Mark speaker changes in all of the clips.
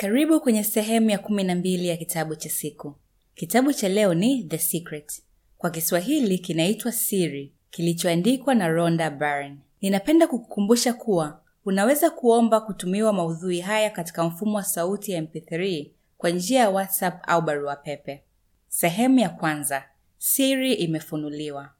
Speaker 1: Karibu kwenye sehemu ya kumi na mbili ya kitabu cha siku. Kitabu cha leo ni The Secret. Kwa Kiswahili kinaitwa Siri, kilichoandikwa na Rhonda Byrne. Ninapenda kukukumbusha kuwa unaweza kuomba kutumiwa maudhui haya katika mfumo wa sauti ya MP3 kwa njia ya WhatsApp au barua pepe. Sehemu ya kwanza. Siri imefunuliwa.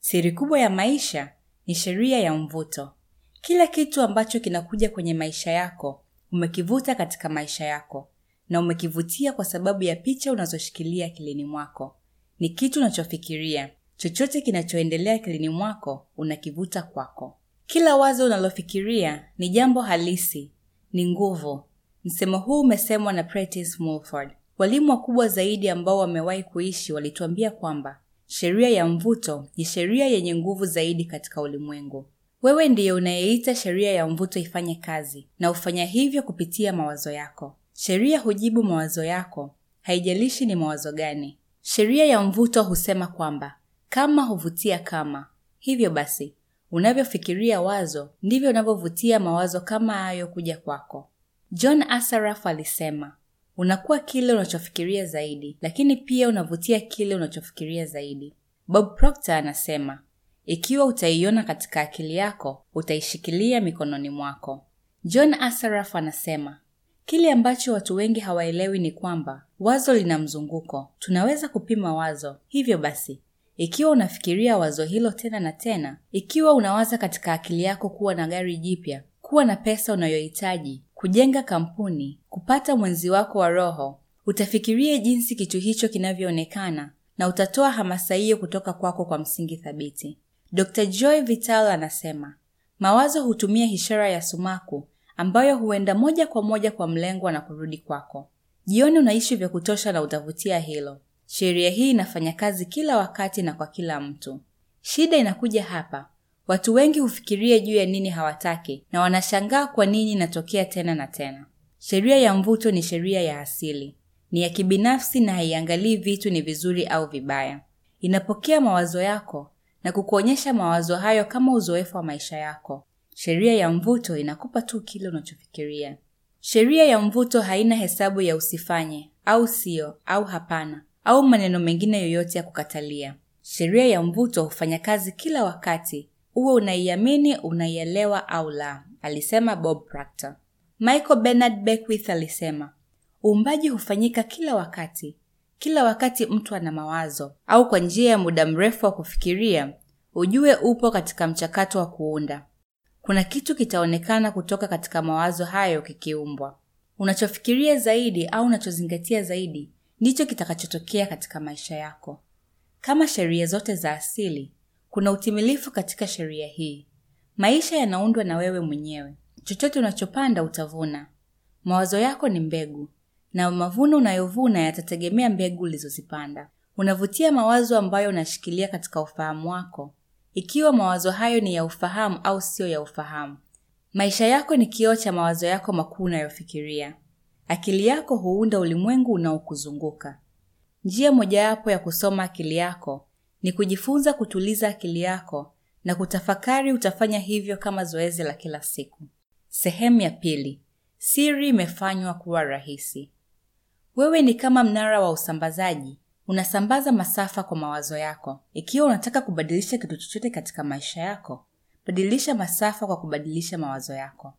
Speaker 1: Siri kubwa ya maisha ni sheria ya mvuto. Kila kitu ambacho kinakuja kwenye maisha yako umekivuta katika maisha yako na umekivutia kwa sababu ya picha unazoshikilia akilini mwako. Ni kitu unachofikiria. Chochote kinachoendelea akilini mwako unakivuta kwako. Kila wazo unalofikiria ni jambo halisi, ni nguvu. Msemo huu umesemwa na Prentice Mulford. Walimu wakubwa zaidi ambao wamewahi kuishi walituambia kwamba sheria ya mvuto ni sheria yenye nguvu zaidi katika ulimwengu. Wewe ndiye unayeita sheria ya mvuto ifanye kazi na ufanya hivyo kupitia mawazo yako. Sheria hujibu mawazo yako, haijalishi ni mawazo gani. Sheria ya mvuto husema kwamba kama huvutia kama, hivyo basi unavyofikiria wazo ndivyo unavyovutia mawazo kama hayo kuja kwako. John Asaraf alisema, unakuwa kile unachofikiria zaidi, lakini pia unavutia kile unachofikiria zaidi. Bob Proctor anasema, ikiwa utaiona katika akili yako, utaishikilia mikononi mwako. John Asaraf anasema, kile ambacho watu wengi hawaelewi ni kwamba wazo lina mzunguko. Tunaweza kupima wazo. Hivyo basi, ikiwa unafikiria wazo hilo tena na tena, ikiwa unawaza katika akili yako kuwa na gari jipya, kuwa na pesa unayohitaji, kujenga kampuni, kupata mwenzi wako wa roho, utafikiria jinsi kitu hicho kinavyoonekana na utatoa hamasa hiyo kutoka kwako kwa msingi thabiti. Dr. Joy Vital anasema, mawazo hutumia ishara ya sumaku ambayo huenda moja kwa moja kwa mlengwa na kurudi kwako. Jioni unaishi vya kutosha na utavutia hilo. Sheria hii inafanya kazi kila wakati na kwa kila mtu. Shida inakuja hapa. Watu wengi hufikiria juu ya nini hawataki na wanashangaa kwa nini inatokea tena na tena. Sheria ya mvuto ni sheria ya asili, ni ya kibinafsi na haiangalii vitu ni vizuri au vibaya. Inapokea mawazo yako na kukuonyesha mawazo hayo kama uzoefu wa maisha yako. Sheria ya mvuto inakupa tu kile unachofikiria. Sheria ya mvuto haina hesabu ya usifanye au sio au hapana au maneno mengine yoyote ya kukatalia. Sheria ya mvuto hufanya kazi kila wakati, uwe unaiamini, unaielewa au la, alisema Bob Proctor. Michael Bernard Beckwith alisema, uumbaji hufanyika kila wakati. Kila wakati mtu ana mawazo au kwa njia ya muda mrefu wa kufikiria, ujue upo katika mchakato wa kuunda. Kuna kitu kitaonekana kutoka katika mawazo hayo kikiumbwa. Unachofikiria zaidi au unachozingatia zaidi ndicho kitakachotokea katika maisha yako. Kama sheria zote za asili, kuna utimilifu katika sheria hii. Maisha yanaundwa na wewe mwenyewe. Chochote unachopanda utavuna. Mawazo yako ni mbegu, na mavuno unayovuna yatategemea mbegu ulizozipanda. Unavutia mawazo ambayo unashikilia katika ufahamu wako, ikiwa mawazo hayo ni ya ufahamu au siyo ya ufahamu. Maisha yako ni kioo cha mawazo yako makuu unayofikiria. Akili yako huunda ulimwengu unaokuzunguka. Njia mojawapo ya kusoma akili yako ni kujifunza kutuliza akili yako na kutafakari. Utafanya hivyo kama zoezi la kila siku. Sehemu ya pili. Siri imefanywa kuwa rahisi. Wewe ni kama mnara wa usambazaji, unasambaza masafa kwa mawazo yako. Ikiwa unataka kubadilisha kitu chochote katika maisha yako, badilisha masafa kwa kubadilisha mawazo yako.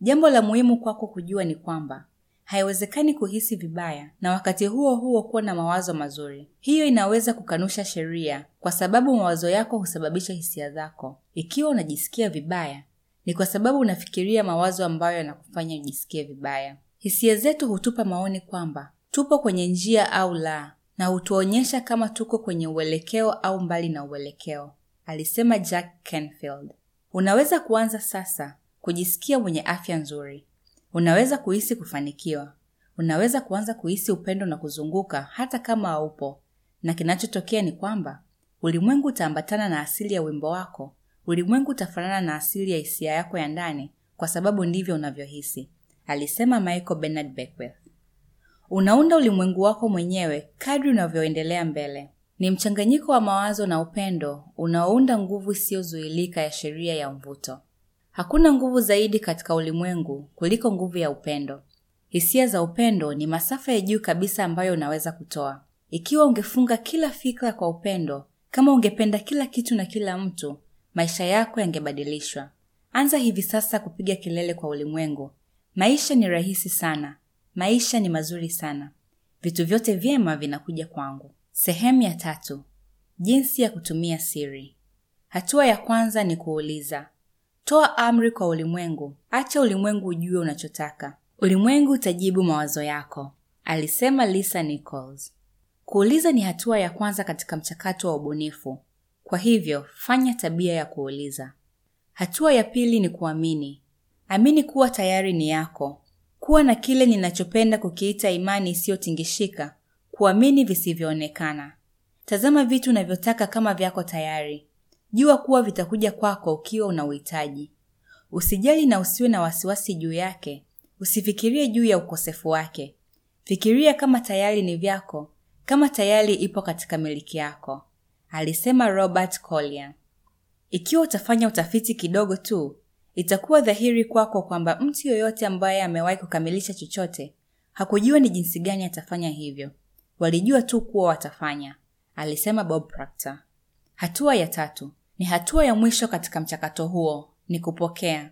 Speaker 1: Jambo la muhimu kwako kujua ni kwamba haiwezekani kuhisi vibaya na wakati huo huo kuwa na mawazo mazuri. Hiyo inaweza kukanusha sheria, kwa sababu mawazo yako husababisha hisia zako. Ikiwa unajisikia vibaya, ni kwa sababu unafikiria mawazo ambayo yanakufanya ujisikie vibaya. Hisia zetu hutupa maoni kwamba tupo kwenye njia au la, na hutuonyesha kama tuko kwenye uelekeo au mbali na uelekeo, alisema Jack Canfield. Unaweza kuanza sasa kujisikia mwenye afya nzuri. Unaweza kuhisi kufanikiwa. Unaweza kuanza kuhisi upendo na kuzunguka hata kama haupo, na kinachotokea ni kwamba ulimwengu utaambatana na asili ya wimbo wako. Ulimwengu utafanana na asili ya hisia yako ya ndani, kwa sababu ndivyo unavyohisi, alisema Michael Bernard Beckwith. Unaunda ulimwengu wako mwenyewe kadri unavyoendelea mbele. Ni mchanganyiko wa mawazo na upendo unaounda nguvu isiyozuilika ya sheria ya mvuto. Hakuna nguvu zaidi katika ulimwengu kuliko nguvu ya upendo. Hisia za upendo ni masafa ya juu kabisa ambayo unaweza kutoa. Ikiwa ungefunga kila fikra kwa upendo, kama ungependa kila kitu na kila mtu, maisha yako yangebadilishwa. Anza hivi sasa kupiga kelele kwa ulimwengu. Maisha ni rahisi sana. Maisha ni mazuri sana. Vitu vyote vyema vinakuja kwangu. Sehemu ya tatu. Jinsi ya kutumia siri. Hatua ya kwanza ni kuuliza. Toa amri kwa ulimwengu. Acha ulimwengu ujue unachotaka. Ulimwengu utajibu mawazo yako, alisema Lisa Nichols. Kuuliza ni hatua ya kwanza katika mchakato wa ubunifu. Kwa hivyo, fanya tabia ya kuuliza. Hatua ya pili ni kuamini. Amini kuwa tayari ni yako. Kuwa na kile ninachopenda kukiita imani isiyotingishika, kuamini visivyoonekana. Tazama vitu unavyotaka kama vyako tayari. Jua kuwa vitakuja kwako ukiwa una uhitaji. Usijali na usiwe na wasiwasi juu yake. Usifikirie juu ya ukosefu wake. Fikiria kama tayari ni vyako, kama tayari ipo katika miliki yako, alisema Robert Collier. Ikiwa utafanya utafiti kidogo tu, itakuwa dhahiri kwako kwamba mtu yoyote ambaye amewahi kukamilisha chochote hakujua ni jinsi gani atafanya hivyo. Walijua tu kuwa watafanya, alisema Bob Proctor. Hatua ya tatu ni hatua ya mwisho katika mchakato huo, ni kupokea.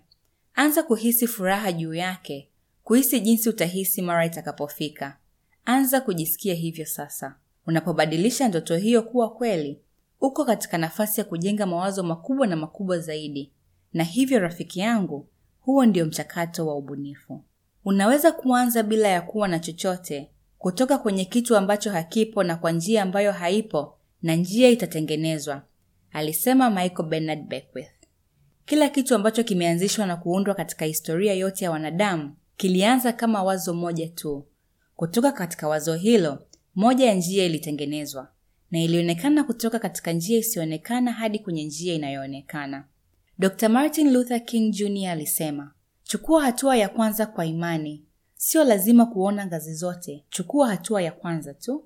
Speaker 1: Anza kuhisi furaha juu yake, kuhisi jinsi utahisi mara itakapofika. Anza kujisikia hivyo sasa. Unapobadilisha ndoto hiyo kuwa kweli, uko katika nafasi ya kujenga mawazo makubwa na makubwa zaidi. Na hivyo, rafiki yangu, huo ndio mchakato wa ubunifu. Unaweza kuanza bila ya kuwa na chochote, kutoka kwenye kitu ambacho hakipo na kwa njia ambayo haipo, na njia itatengenezwa, alisema Michael Bernard Beckwith. Kila kitu ambacho kimeanzishwa na kuundwa katika historia yote ya wanadamu kilianza kama wazo moja tu. Kutoka katika wazo hilo, moja ya njia ilitengenezwa na ilionekana kutoka katika njia isiyoonekana hadi kwenye njia inayoonekana. Dr. Martin Luther King Jr. alisema, chukua hatua ya kwanza kwa imani. Sio lazima kuona ngazi zote, chukua hatua ya kwanza tu.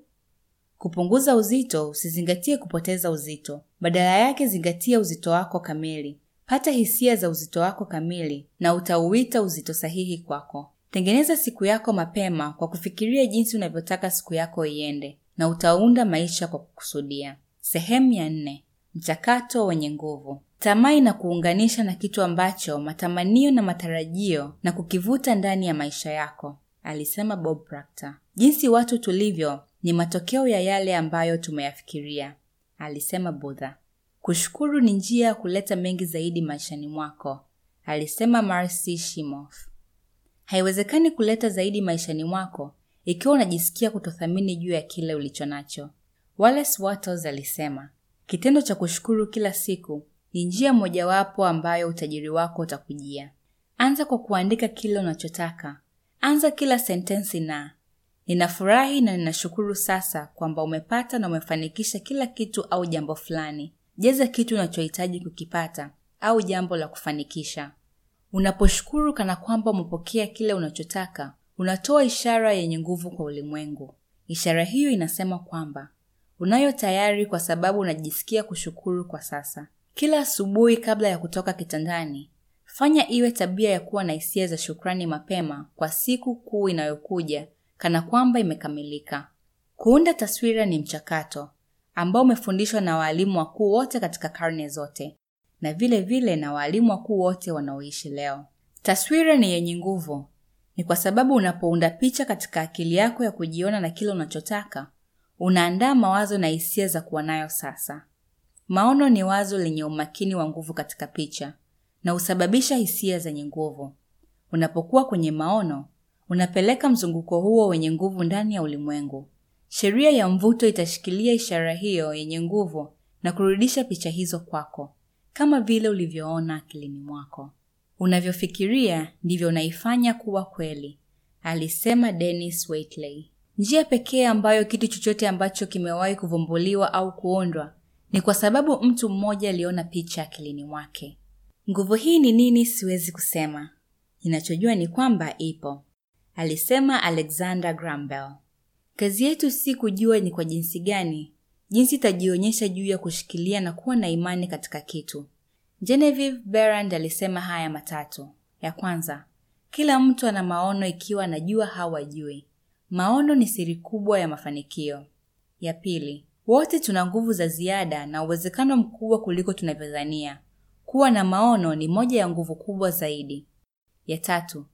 Speaker 1: Kupunguza uzito, usizingatie kupoteza uzito, badala yake zingatia uzito wako kamili. Pata hisia za uzito wako kamili na utauita uzito sahihi kwako. Tengeneza siku yako mapema kwa kufikiria jinsi unavyotaka siku yako iende na utaunda maisha kwa kukusudia. Sehemu ya nne: mchakato wenye nguvu. Tamaa inakuunganisha na kitu ambacho matamanio na matarajio na kukivuta ndani ya maisha yako, alisema Bob Proctor. Jinsi watu tulivyo ni matokeo ya yale ambayo tumeyafikiria, alisema Buddha. Kushukuru ni njia ya kuleta mengi zaidi maishani mwako, alisema Marcy Shimoff. Haiwezekani kuleta zaidi maishani mwako ikiwa unajisikia kutothamini juu ya kile ulicho nacho. Wallace Wattles alisema, kitendo cha kushukuru kila siku ni njia mojawapo ambayo utajiri wako utakujia. Anza kwa kuandika kile unachotaka. Anza kila sentensi na ninafurahi na ninashukuru sasa kwamba umepata na umefanikisha kila kitu au jambo fulani. Jeza kitu unachohitaji kukipata au jambo la kufanikisha. Unaposhukuru kana kwamba umepokea kile unachotaka, unatoa ishara yenye nguvu kwa ulimwengu. Ishara hiyo inasema kwamba unayo tayari kwa sababu unajisikia kushukuru kwa sasa. Kila asubuhi kabla ya kutoka kitandani, fanya iwe tabia ya kuwa na hisia za shukrani mapema kwa siku kuu inayokuja kana kwamba imekamilika. Kuunda taswira ni mchakato ambao umefundishwa na waalimu wakuu wote katika karne zote na vile vile na waalimu wakuu wote wanaoishi leo. Taswira ni yenye nguvu. Ni kwa sababu unapounda picha katika akili yako ya kujiona na kile unachotaka, unaandaa mawazo na hisia za kuwa nayo sasa. Maono ni wazo lenye umakini wa nguvu katika picha na husababisha hisia zenye nguvu. Unapokuwa kwenye maono, unapeleka mzunguko huo wenye nguvu ndani ya ulimwengu. Sheria ya mvuto itashikilia ishara hiyo yenye nguvu na kurudisha picha hizo kwako, kama vile ulivyoona akilini mwako. Unavyofikiria ndivyo unaifanya kuwa kweli, alisema Dennis Waitley. Njia pekee ambayo kitu chochote ambacho kimewahi kuvumbuliwa au kuundwa ni kwa sababu mtu mmoja aliona picha akilini mwake. Nguvu hii ni nini? Siwezi kusema. Ninachojua ni kwamba ipo, alisema Alexander Graham. Kazi yetu si kujua ni kwa jinsi gani, jinsi itajionyesha juu ya kushikilia na kuwa na imani katika kitu. Genevieve Berand alisema haya matatu. Ya kwanza, Kila mtu ana maono ikiwa anajua hawajui. Maono ni siri kubwa ya mafanikio. Ya pili, wote tuna nguvu za ziada na uwezekano mkubwa kuliko tunavyodhania. Kuwa na maono ni moja ya nguvu kubwa zaidi. Ya tatu,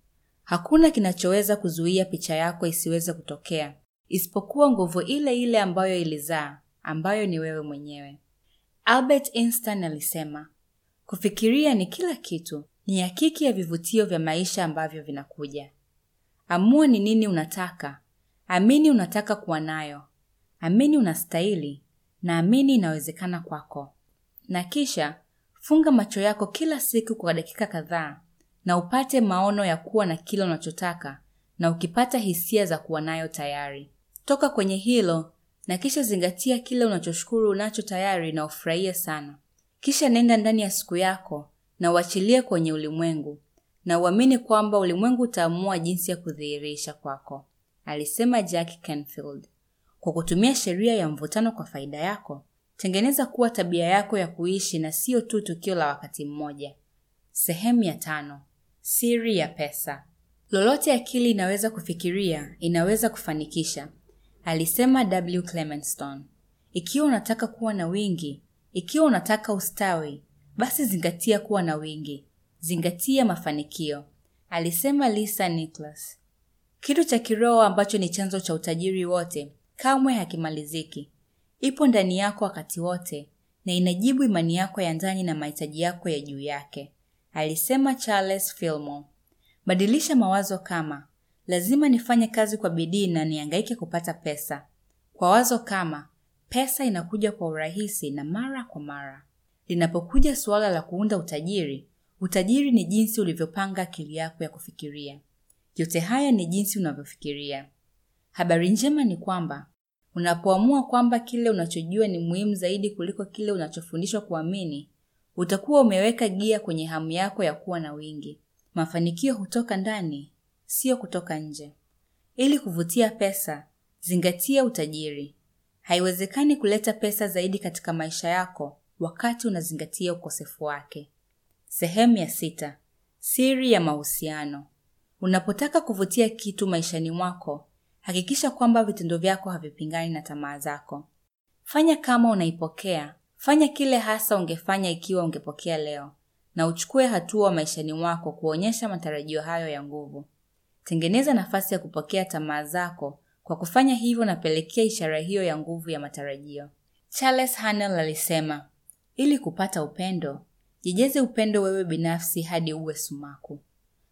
Speaker 1: hakuna kinachoweza kuzuia picha yako isiweze kutokea, isipokuwa nguvu ile ile ambayo ilizaa, ambayo ni wewe mwenyewe. Albert Einstein alisema, kufikiria ni kila kitu, ni hakiki ya vivutio vya maisha ambavyo vinakuja. Amua ni nini unataka, amini unataka kuwa nayo, amini unastahili, na amini inawezekana kwako. Na kisha funga macho yako kila siku kwa dakika kadhaa na upate maono ya kuwa na kile unachotaka, na ukipata hisia za kuwa nayo tayari. Toka kwenye hilo na kisha zingatia kile unachoshukuru unacho tayari na ufurahie sana. Kisha nenda ndani ya siku yako na uachilie kwenye ulimwengu na uamini kwamba ulimwengu utaamua jinsi ya kudhihirisha kwako, alisema Jack Canfield. Kwa kutumia sheria ya mvutano kwa faida yako, tengeneza kuwa tabia yako ya kuishi na siyo tu tukio la wakati mmoja. Sehemu ya tano: siri ya pesa. Lolote akili inaweza kufikiria inaweza kufanikisha, alisema W. clementstone Ikiwa unataka kuwa na wingi, ikiwa unataka ustawi, basi zingatia kuwa na wingi, zingatia mafanikio, alisema Lisa Nicholas. Kitu cha kiroho ambacho ni chanzo cha utajiri wote kamwe hakimaliziki. Ipo ndani yako wakati wote na inajibu imani yako ya ndani na mahitaji yako ya juu yake, alisema Charles Fillmore. Badilisha mawazo kama lazima nifanye kazi kwa bidii na nihangaike kupata pesa, kwa wazo kama pesa inakuja kwa urahisi na mara kwa mara. Linapokuja suala la kuunda utajiri, utajiri ni jinsi ulivyopanga akili yako ya kufikiria. Yote haya ni jinsi unavyofikiria. Habari njema ni kwamba unapoamua kwamba kile unachojua ni muhimu zaidi kuliko kile unachofundishwa kuamini, utakuwa umeweka gia kwenye hamu yako ya kuwa na wingi. Mafanikio hutoka ndani, sio kutoka nje. Ili kuvutia pesa, zingatia utajiri. Haiwezekani kuleta pesa zaidi katika maisha yako wakati unazingatia ukosefu wake. Sehemu ya sita: siri ya mahusiano. Unapotaka kuvutia kitu maishani mwako, hakikisha kwamba vitendo vyako havipingani na tamaa zako. Fanya kama unaipokea, fanya kile hasa ungefanya ikiwa ungepokea leo, na uchukue hatua maishani mwako kuonyesha matarajio hayo ya nguvu. Tengeneza nafasi ya kupokea tamaa zako. Kwa kufanya hivyo, napelekea ishara hiyo ya nguvu ya matarajio. Charles Hanel alisema, ili kupata upendo, jijeze upendo wewe binafsi hadi uwe sumaku.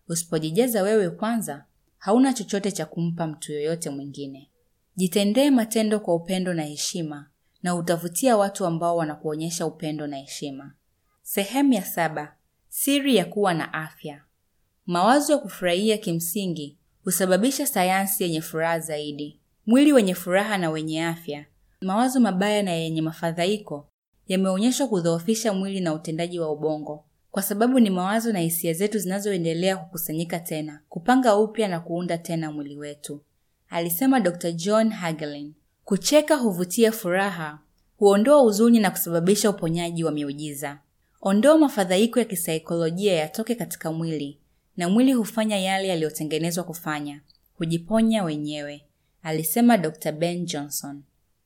Speaker 1: Usipojijaza wewe kwanza, hauna chochote cha kumpa mtu yoyote mwingine. Jitendee matendo kwa upendo na heshima, na utavutia watu ambao wanakuonyesha upendo na heshima. Sehemu ya saba: siri ya kuwa na afya. Mawazo ya kufurahia kimsingi husababisha sayansi yenye furaha zaidi. Mwili wenye furaha na wenye afya. Mawazo mabaya na yenye mafadhaiko yameonyeshwa kudhoofisha mwili na utendaji wa ubongo, kwa sababu ni mawazo na hisia zetu zinazoendelea kukusanyika tena, kupanga upya na kuunda tena mwili wetu, alisema Dr. John Hagelin. Kucheka huvutia furaha, huondoa huzuni na kusababisha uponyaji wa miujiza. Ondoa mafadhaiko ya kisaikolojia yatoke katika mwili na mwili hufanya yale yaliyotengenezwa kufanya, hujiponya wenyewe, alisema Dr. Ben Johnson.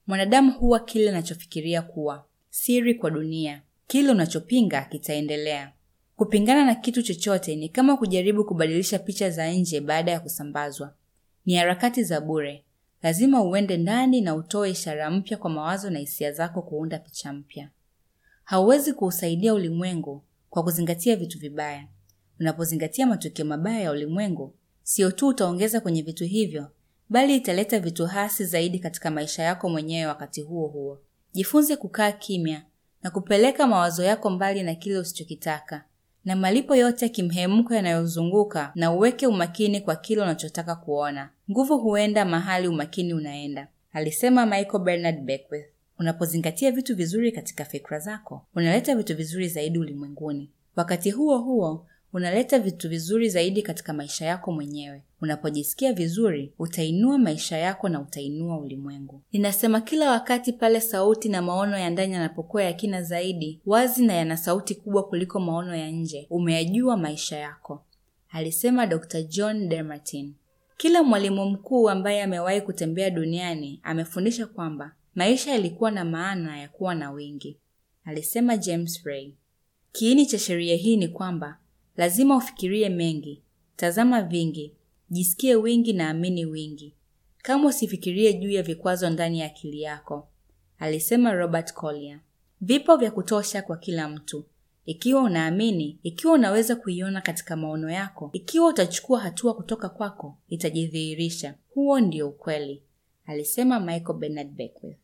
Speaker 1: Mwanadamu huwa kile anachofikiria kuwa. Siri kwa dunia: kile unachopinga kitaendelea. Kupingana na kitu chochote ni kama kujaribu kubadilisha picha za nje baada ya kusambazwa. Ni harakati za bure. Lazima uende ndani na utoe ishara mpya kwa mawazo na hisia zako kuunda picha mpya. Hauwezi kuusaidia ulimwengu kwa kuzingatia vitu vibaya. Unapozingatia matukio mabaya ya ulimwengu, sio tu utaongeza kwenye vitu hivyo, bali italeta vitu hasi zaidi katika maisha yako mwenyewe. Wakati huo huo, jifunze kukaa kimya na kupeleka mawazo yako mbali na kile usichokitaka na malipo yote ya kimhemko yanayozunguka, na uweke umakini kwa kile unachotaka kuona. Nguvu huenda mahali umakini unaenda, alisema Michael Bernard Beckwith. Unapozingatia vitu vizuri katika fikra zako, unaleta vitu vizuri zaidi ulimwenguni. Wakati huo huo unaleta vitu vizuri zaidi katika maisha yako mwenyewe. Unapojisikia vizuri, utainua maisha yako na utainua ulimwengu. Ninasema kila wakati pale sauti na maono ya ndani yanapokuwa ya kina zaidi, wazi na yana sauti kubwa kuliko maono ya nje, umeyajua maisha yako. alisema Dr. John Demartini. Kila mwalimu mkuu ambaye amewahi kutembea duniani amefundisha kwamba maisha yalikuwa na maana ya kuwa na wingi, alisema James Ray. Kiini cha sheria hii ni kwamba lazima ufikirie mengi, tazama vingi, jisikie wingi na amini wingi. Kama usifikirie juu ya vikwazo ndani ya akili yako, alisema Robert Collier. Vipo vya kutosha kwa kila mtu. Ikiwa unaamini, ikiwa unaweza kuiona katika maono yako, ikiwa utachukua hatua kutoka kwako, itajidhihirisha. Huo ndio ukweli, alisema Michael Bernard Beckwith.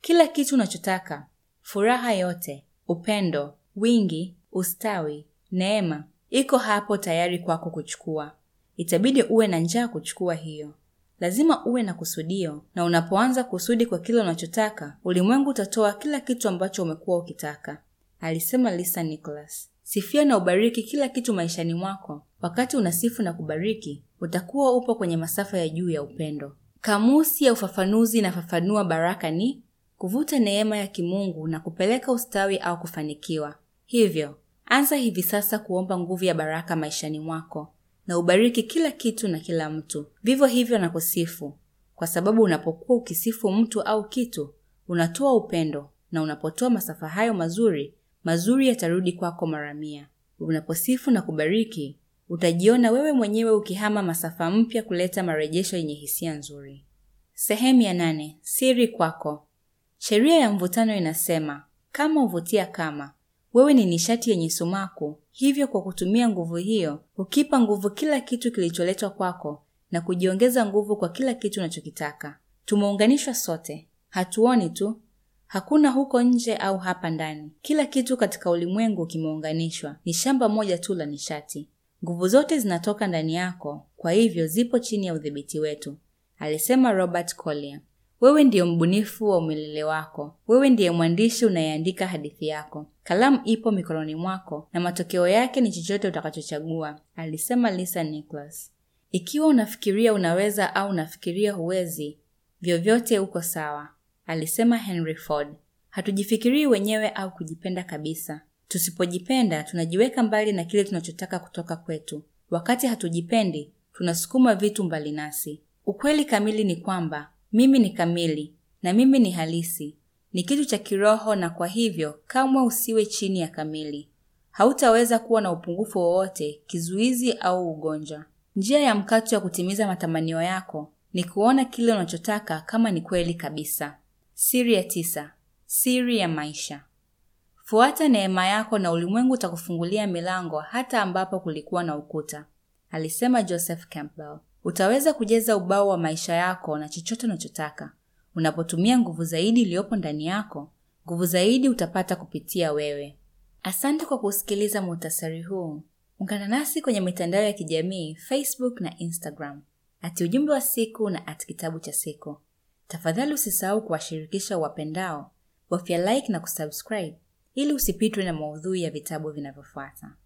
Speaker 1: Kila kitu unachotaka, furaha yote, upendo, wingi, ustawi, neema, iko hapo tayari kwako kuchukua. Itabidi uwe na njaa kuchukua hiyo. Lazima uwe na kusudio, na unapoanza kusudi kwa kile unachotaka, ulimwengu utatoa kila kitu ambacho umekuwa ukitaka, alisema Lisa Nicholas. Sifia na ubariki kila kitu maishani mwako. Wakati unasifu na kubariki, utakuwa upo kwenye masafa ya juu ya upendo. Kamusi ya ufafanuzi inafafanua baraka ni kuvuta neema ya kimungu na kupeleka ustawi au kufanikiwa. Hivyo, anza hivi sasa kuomba nguvu ya baraka maishani mwako na ubariki kila kitu na kila mtu. Vivyo hivyo na kusifu, kwa sababu unapokuwa ukisifu mtu au kitu, unatoa upendo, na unapotoa masafa hayo mazuri, mazuri yatarudi kwako mara mia. Unaposifu na kubariki, utajiona wewe mwenyewe ukihama masafa mpya kuleta marejesho yenye hisia nzuri. Sehemu ya nane: siri kwako. Sheria ya mvutano inasema kama uvutia kama wewe ni nishati yenye sumaku, hivyo kwa kutumia nguvu hiyo hukipa nguvu kila kitu kilicholetwa kwako na kujiongeza nguvu kwa kila kitu unachokitaka. Tumeunganishwa sote, hatuoni tu. Hakuna huko nje au hapa ndani. Kila kitu katika ulimwengu kimeunganishwa, ni shamba moja tu la nishati. Nguvu zote zinatoka ndani yako, kwa hivyo zipo chini ya udhibiti wetu, alisema Robert Collier. Wewe ndiyo mbunifu wa umilele wako. Wewe ndiye mwandishi unayeandika hadithi yako. Kalamu ipo mikononi mwako na matokeo yake ni chochote utakachochagua, alisema Lisa Nicholas. Ikiwa unafikiria unaweza au unafikiria huwezi, vyovyote uko sawa, alisema Henry Ford. Hatujifikirii wenyewe au kujipenda kabisa. Tusipojipenda, tunajiweka mbali na kile tunachotaka kutoka kwetu. Wakati hatujipendi, tunasukuma vitu mbali nasi. Ukweli kamili ni kwamba mimi ni kamili na mimi ni halisi, ni kitu cha kiroho, na kwa hivyo kamwe usiwe chini ya kamili. Hautaweza kuwa na upungufu wowote, kizuizi au ugonjwa. Njia ya mkato ya kutimiza matamanio yako ni kuona kile unachotaka kama ni kweli kabisa. Siri ya tisa: siri ya maisha. Fuata neema yako na ulimwengu utakufungulia milango hata ambapo kulikuwa na ukuta, alisema Joseph Campbell. Utaweza kujaza ubao wa maisha yako na chochote unachotaka unapotumia nguvu zaidi iliyopo ndani yako. Nguvu zaidi utapata kupitia wewe. Asante kwa kusikiliza muhtasari huu. Ungana nasi kwenye mitandao ya kijamii Facebook na Instagram ati ujumbe wa siku na ati kitabu cha siku. Tafadhali usisahau kuwashirikisha wapendao, bofya like na kusubscribe ili usipitwe na maudhui ya vitabu vinavyofuata.